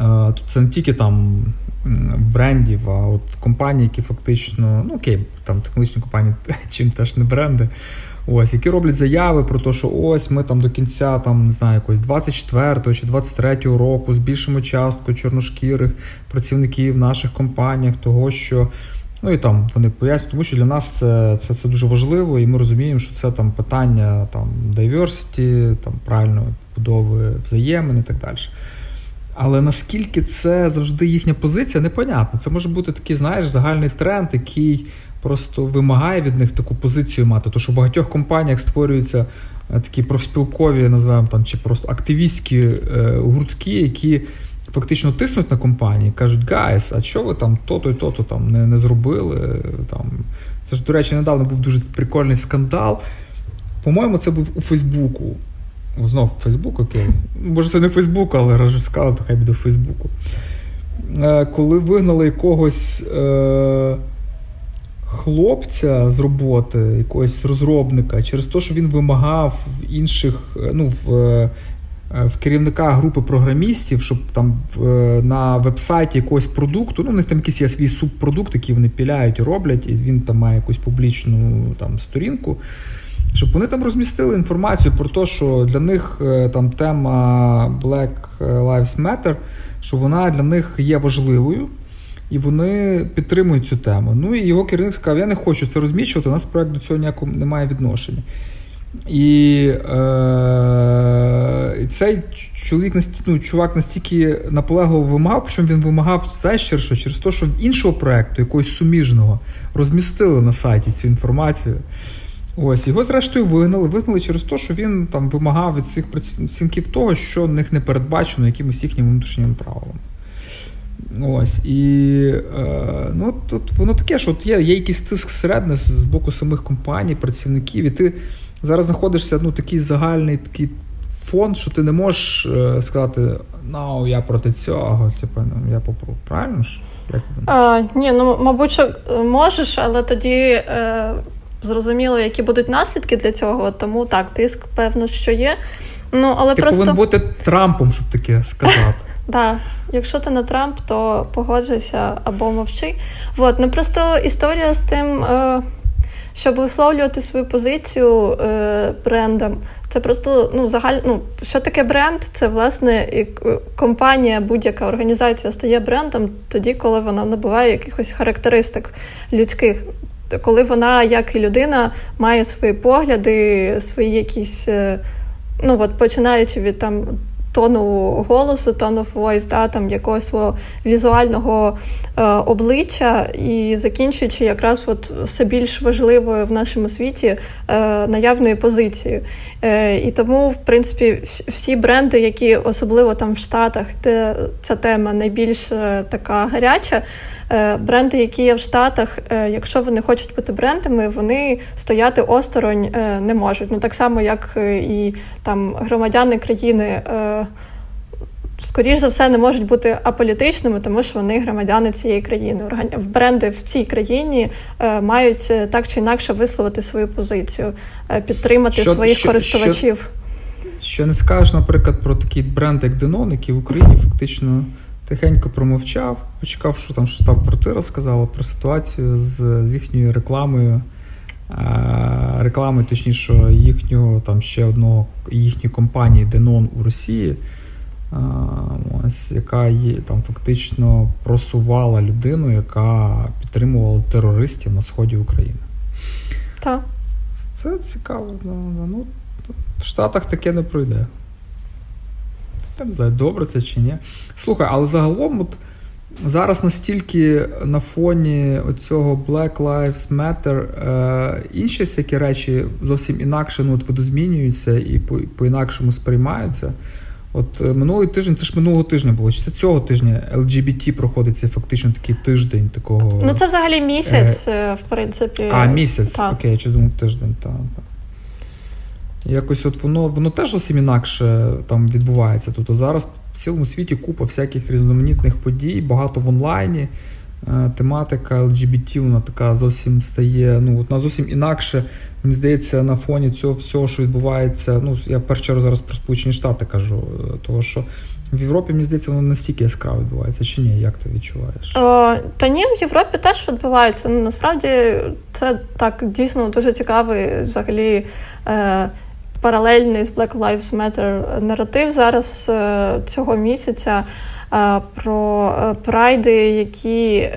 Е, тут це не тільки там брендів, а от компанії, які фактично, ну окей, там технологічні компанії, [laughs] чим теж не бренди. Ось, які роблять заяви про те, що ось ми там до кінця там, не знаю, якось 24 чи 23 року збільшимо частку чорношкірих працівників в наших компаніях, того що. Ну і там вони пояснюють, тому що для нас це це, це дуже важливо, і ми розуміємо, що це там питання там diversity, там правильної будови взаємин і так далі. Але наскільки це завжди їхня позиція, непонятно. Це може бути такий, знаєш, загальний тренд, який просто вимагає від них таку позицію мати. Тому що в багатьох компаніях створюються е, такі профспілкові, називаємо там, чи просто активістські е, гуртки, які фактично тиснуть на компанії, кажуть, guys, а що ви там то-то і то-то там не не зробили? Там. Це ж, до речі, недавно був дуже прикольний скандал. По-моєму, це був у Фейсбуку. Знов Фейсбук, окей. Може, це не Фейсбук, але раз сказали, то хай буде в Фейсбуку. Е, коли вигнали якогось е, хлопця з роботи, якогось розробника, через те, що він вимагав в інших, е, ну, в е, в керівника групи програмістів, щоб там на веб-сайті якогось продукту, ну, у них там якийсь є свій субпродукт, який вони піляють роблять, і він там має якусь публічну там, сторінку щоб вони там розмістили інформацію про те, що для них е, там тема Black Lives Matter, що вона для них є важливою, і вони підтримують цю тему. Ну і його керівник сказав: я не хочу це розміщувати, у нас проект до цього ніякого немає відношення. І е, цей чоловік ну, чувак настільки наполегливо вимагав, причому він вимагав це що через те, що в іншого проекту, якогось суміжного, розмістили на сайті цю інформацію. Ось його зрештою вигнали. Вигнали через те, що він там вимагав від своїх працівників того, що в них не передбачено якимось їхніми внутрішніми правилами. Ось, і е, ну, тут воно таке, що от є є якийсь тиск середне з боку самих компаній, працівників, і ти зараз знаходишся ну, такий загальний такий фон, що ти не можеш е, сказати, ну, я проти цього, типу, ну, я попробую. Правильно ж? Як ти а, Ні, ну мабуть, що можеш, але тоді. Е зрозуміло, які будуть наслідки для цього, тому так, тиск, певно, що є. Ну, але Ти просто... повинен бути Трампом, щоб таке сказати. Так, якщо ти не Трамп, то погоджуйся або мовчи. От, ну просто історія з тим, е, щоб висловлювати свою позицію е, брендам. Це просто ну, загаль... ну, що таке бренд? Це власне компанія, будь-яка організація стає брендом тоді, коли вона набуває якихось характеристик людських коли вона, як і людина, має свої погляди, свої якісь, е, ну от починаючи від там. Тону голосу, тону войс да, там якогось свого візуального е, обличчя, і закінчуючи якраз от все більш важливою в нашому світі е, наявною позицією. Е, І тому, в принципі, всі бренди, які особливо там в Штатах, де ця тема найбільш е, така гаряча. Е, бренди, які є в Штатах, е, якщо вони хочуть бути брендами, вони стояти осторонь е, не можуть. Ну так само, як і там громадяни країни. Скоріш за все, не можуть бути аполітичними, тому що вони громадяни цієї країни. бренди в цій країні мають так чи інакше висловити свою позицію, підтримати що, своїх що, користувачів. Що, що не скажеш, наприклад, про такий бренд, як Денон, який в Україні фактично Тихенько промовчав, почекав, що там штаб-квартира сказала про ситуацію з, з їхньою рекламою. реклами, точніше, їхнього там ще одного їхньої компанії Denon у Росії, ось, яка є там фактично просувала людину, яка підтримувала терористів на сході України. Так. Це цікаво. Ну, В Штатах таке не пройде. Я не знаю, добре це чи ні. Слухай, але загалом, от зараз настільки на фоні оцього Black Lives Matter е, інші всякі речі зовсім інакше ну, от видозмінюються і по-інакшому сприймаються. От е, минулий тиждень, це ж минулого тижня було. Чи це цього тижня LGBT проходить це фактично такий тиждень такого. Ну це взагалі місяць, е, в принципі. А, місяць. Так. Окей, я чи думав тиждень, так. так. Якось от воно воно теж зовсім інакше там відбувається. Тобто зараз в цілому світі купа всяких різноманітних подій, багато в онлайні. Е, тематика LGBT, вона така зовсім стає. Ну, от вона зовсім інакше, мені здається, на фоні цього всього, що відбувається. Ну, я в першу чергу зараз про Сполучені Штати кажу, е, того що. В Європі, мені здається, воно настільки яскраво відбувається, чи ні? Як ти відчуваєш? О, Та ні, в Європі теж відбувається. Ну, Насправді це так дійсно дуже цікавий взагалі е, паралельний з Black Lives Matter наратив зараз е, цього місяця е, про е, прайди, які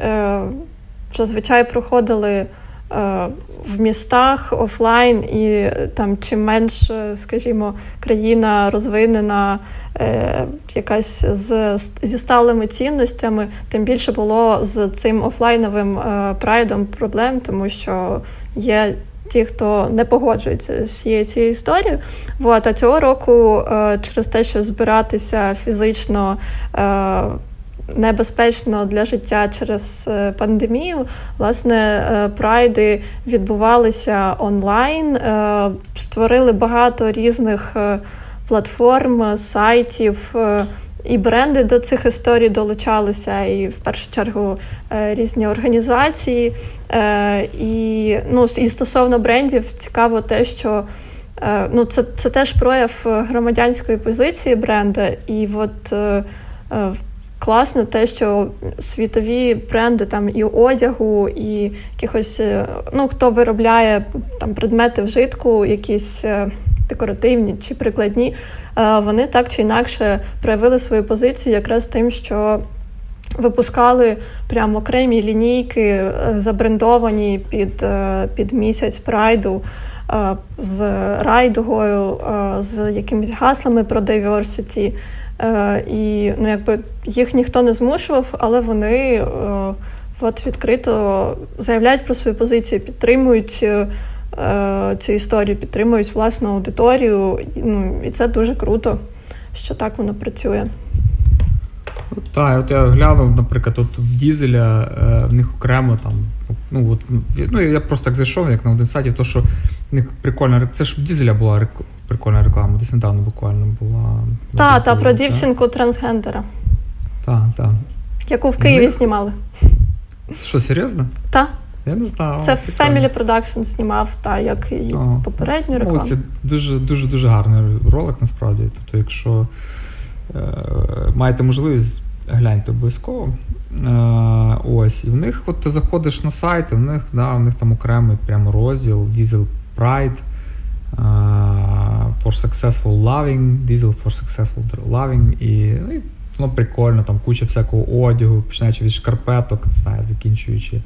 зазвичай проходили. В містах офлайн, і там чим менш, скажімо, країна розвинена якась з, зі сталими цінностями, тим більше було з цим офлайновим е, прайдом проблем, тому що є ті, хто не погоджується з всією цією історією. Вот, а цього року е, через те, що збиратися фізично. Е, Небезпечно для життя через е, пандемію. Власне, прайди відбувалися онлайн, створили багато різних платформ, сайтів, і бренди до цих історій долучалися, і в першу чергу е, різні організації. Е, і ну, і стосовно брендів, цікаво те, що е, ну, це це теж прояв громадянської позиції бренда. І от класно те, що світові бренди там і одягу, і якихось, ну, хто виробляє там предмети вжитку, якісь декоративні чи прикладні, е, вони так чи інакше проявили свою позицію якраз тим, що випускали прямо окремі лінійки, е, забрендовані під, е, під місяць прайду. З райдугою, з якимись гаслами про diversity. І ну, якби їх ніхто не змушував, але вони от відкрито заявляють про свою позицію, підтримують цю історію, підтримують власну аудиторію. Ну, І це дуже круто, що так воно працює. Так, от я глянув, наприклад, от в Дізеля е, в них окремо там. Ну, от, ну, я просто так зайшов, як на один сайті, то що в них прикольна Це ж в Дізеля була рек... прикольна реклама, десь недавно буквально була. Так, та, про дівчинку трансгендера. Так, так. Яку в Києві знімали. Що, серйозно? Так. Я не знав. Це Family Production знімав, та як і ага. попередню рекламу. Ну, це дуже дуже дуже гарний ролик, насправді. Тобто, якщо е, маєте можливість, гляньте обов'язково. Е, ось, І в них, от ти заходиш на сайт, і в них да, в них там окремий прямо розділ Diesel Pride. Uh, for Successful Loving, Diesel for Successful Loving. І, ну, і воно прикольно, там куча всякого одягу, починаючи від шкарпеток, не знаю, закінчуючи.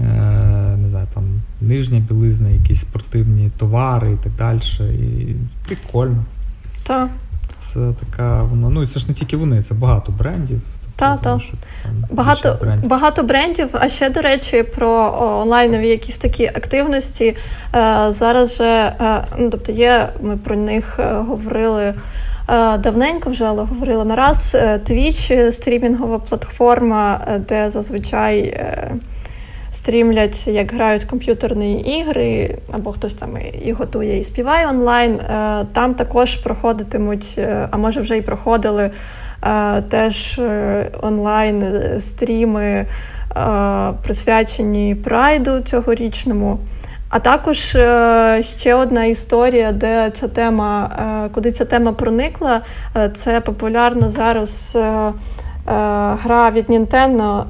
Е, не знаю, там нижня білизна, якісь спортивні товари і так далі. І Прикольно. Так. Це така вона. Ну і це ж не тільки вони, це багато брендів. Так, так. Багато брендів. багато брендів. А ще, до речі, про онлайнові якісь такі активності. Е, зараз же, е, ну, тобто є, ми про них говорили давненько вже, але говорили на раз. Twitch – стрімінгова платформа, де зазвичай стрімлять, як грають комп'ютерні ігри, або хтось там і готує і співає онлайн. Е, там також проходитимуть, е, а може вже і проходили е, теж онлайн стріми, присвячені прайду цьогорічному. А також ще одна історія, де ця тема, куди ця тема проникла, це популярна зараз гра від Nintendo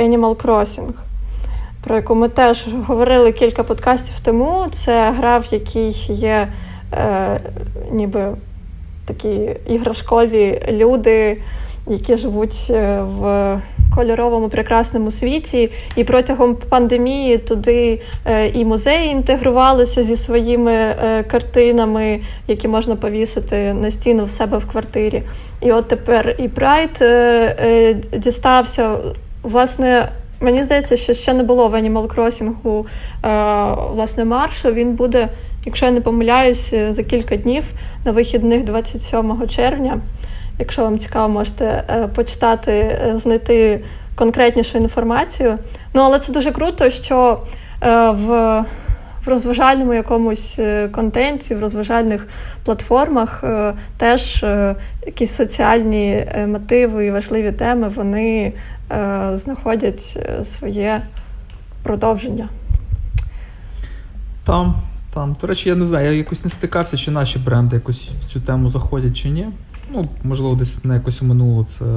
Animal Crossing. Про яку ми теж говорили кілька подкастів тому. Це гра, в якій є е, ніби такі іграшкові люди, які живуть е, в кольоровому прекрасному світі. І протягом пандемії туди е, і музеї інтегрувалися зі своїми е, картинами, які можна повісити на стіну в себе в квартирі. І от тепер і Прайд дістався. Власне, мені здається, що ще не було в Animal Crossing власне маршу. Він буде якщо я не помиляюсь, е, за кілька днів на вихідних 27 червня. Якщо вам цікаво, можете е, почитати, е, знайти конкретнішу інформацію. Ну, але це дуже круто, що в в розважальному якомусь контенті, в розважальних платформах теж якісь соціальні мотиви і важливі теми вони знаходять своє продовження. Там там, до речі, я не знаю, я якось не стикався, чи наші бренди якось в цю тему заходять чи ні. Ну, можливо, десь мене якось минуло це е,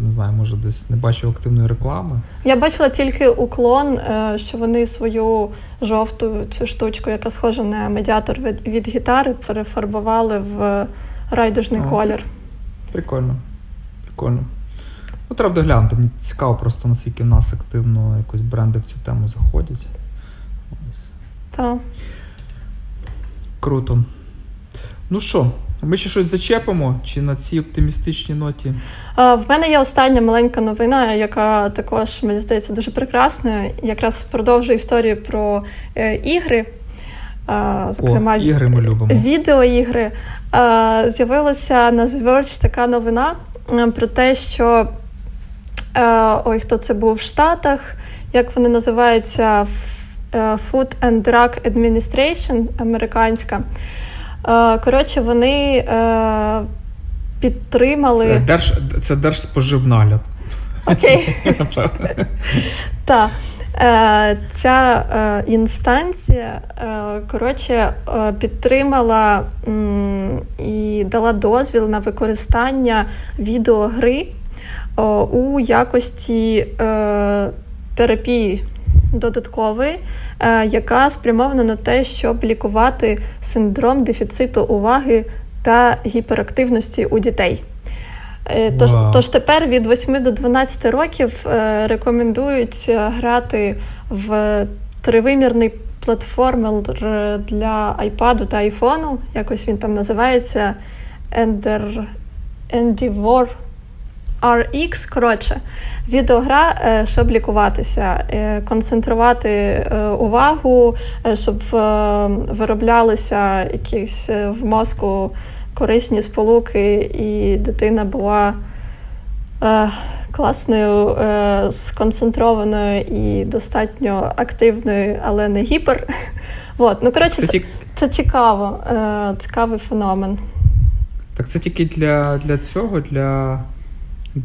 не знаю, може десь не бачив активної реклами. Я бачила тільки уклон, е, що вони свою жовту цю штучку, яка схожа на медіатор від, від гітари, перефарбували в райдужний колір. Прикольно. Прикольно. Ну, треба доглянути. Мені цікаво просто наскільки в нас активно якось бренди в цю тему заходять. Так. Круто. Ну що, ми ще щось зачепимо? Чи на цій оптимістичній ноті? А, В мене є остання маленька новина, яка також, мені здається, дуже прекрасна. Якраз продовжує історію про е, ігри. А, зокрема, О, ігри ми любимо. відеоігри. А, З'явилася на The Verge така новина про те, що ой, хто це був в Штатах, як вони називаються? Е, Food and Drug Administration американська. Е, коротше, вони е, підтримали. Це держ, це держспоживнагляд. Окей. [laughs] Так. Ця інстанція коротше, підтримала і дала дозвіл на використання відеогри у якості терапії додатковий, е, яка спрямована на те, щоб лікувати синдром дефіциту уваги та гіперактивності у дітей. Е, тож wow. тож тепер від 8 до 12 років е, рекомендують грати в тривимірний платформер для iPad та iPhone, якось він там називається Ender, Endeavor RX, коротше, відеогра, е, щоб лікуватися, е, концентрувати е, увагу, щоб вироблялися якісь в мозку корисні сполуки, і дитина була класною, сконцентрованою і достатньо активною, але не гіпер. [laughs] От. Ну, коротше, це, це цікаво, цікавий феномен. Так це тільки для, для цього, для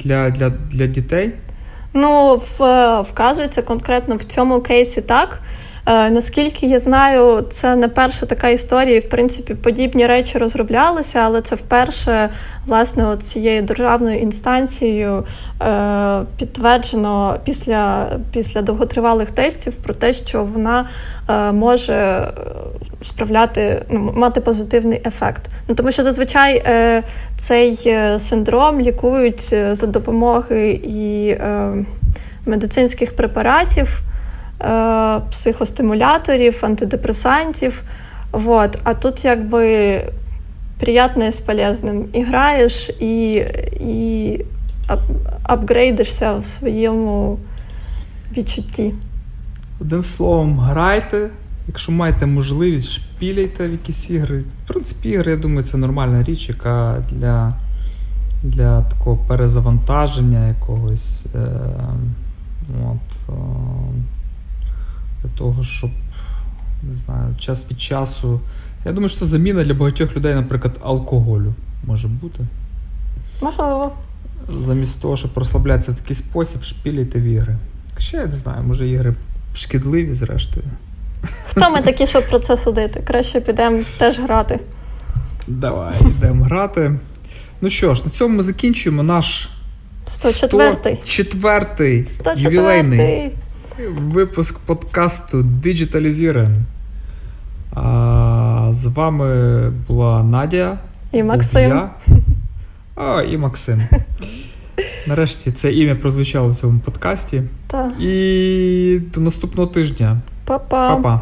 для для, для дітей? Ну, в, вказується конкретно в цьому кейсі так. Е, наскільки я знаю, це не перша така історія, в принципі подібні речі розроблялися, але це вперше власне цією державною інстанцією е, підтверджено після після довготривалих тестів про те, що вона е, може справляти ну, мати позитивний ефект. Ну тому що зазвичай цей синдром лікують за допомогою і медицинських препаратів. Е, психостимуляторів, антидепресантів. Вот. А тут якби приятне з полезним. І граєш, і і апгрейдишся в своєму відчутті. Одним словом, грайте. Якщо маєте можливість, шпіляйте в якісь ігри. В принципі, ігри, я думаю, це нормальна річ, яка для для такого перезавантаження якогось. Е, от, е, для того, щоб не знаю, час від часу. Я думаю, що це заміна для багатьох людей, наприклад, алкоголю може бути. Можливо. Замість того, щоб розслаблятися в такий спосіб, шпіляйте в ігри. Ще я не знаю, може ігри шкідливі, зрештою. Хто ми такі, щоб про це судити? Краще підемо теж грати. Давай, йдемо грати. Ну що ж, на цьому ми закінчуємо наш 104-й 104-й ювілейний випуск подкасту Digitalizeren. А, З вами була Надя. І Максим. Я. А, і Максим. [laughs] Нарешті це ім'я прозвучало в цьому подкасті. Так. І до наступного тижня. Па-па. Па-па.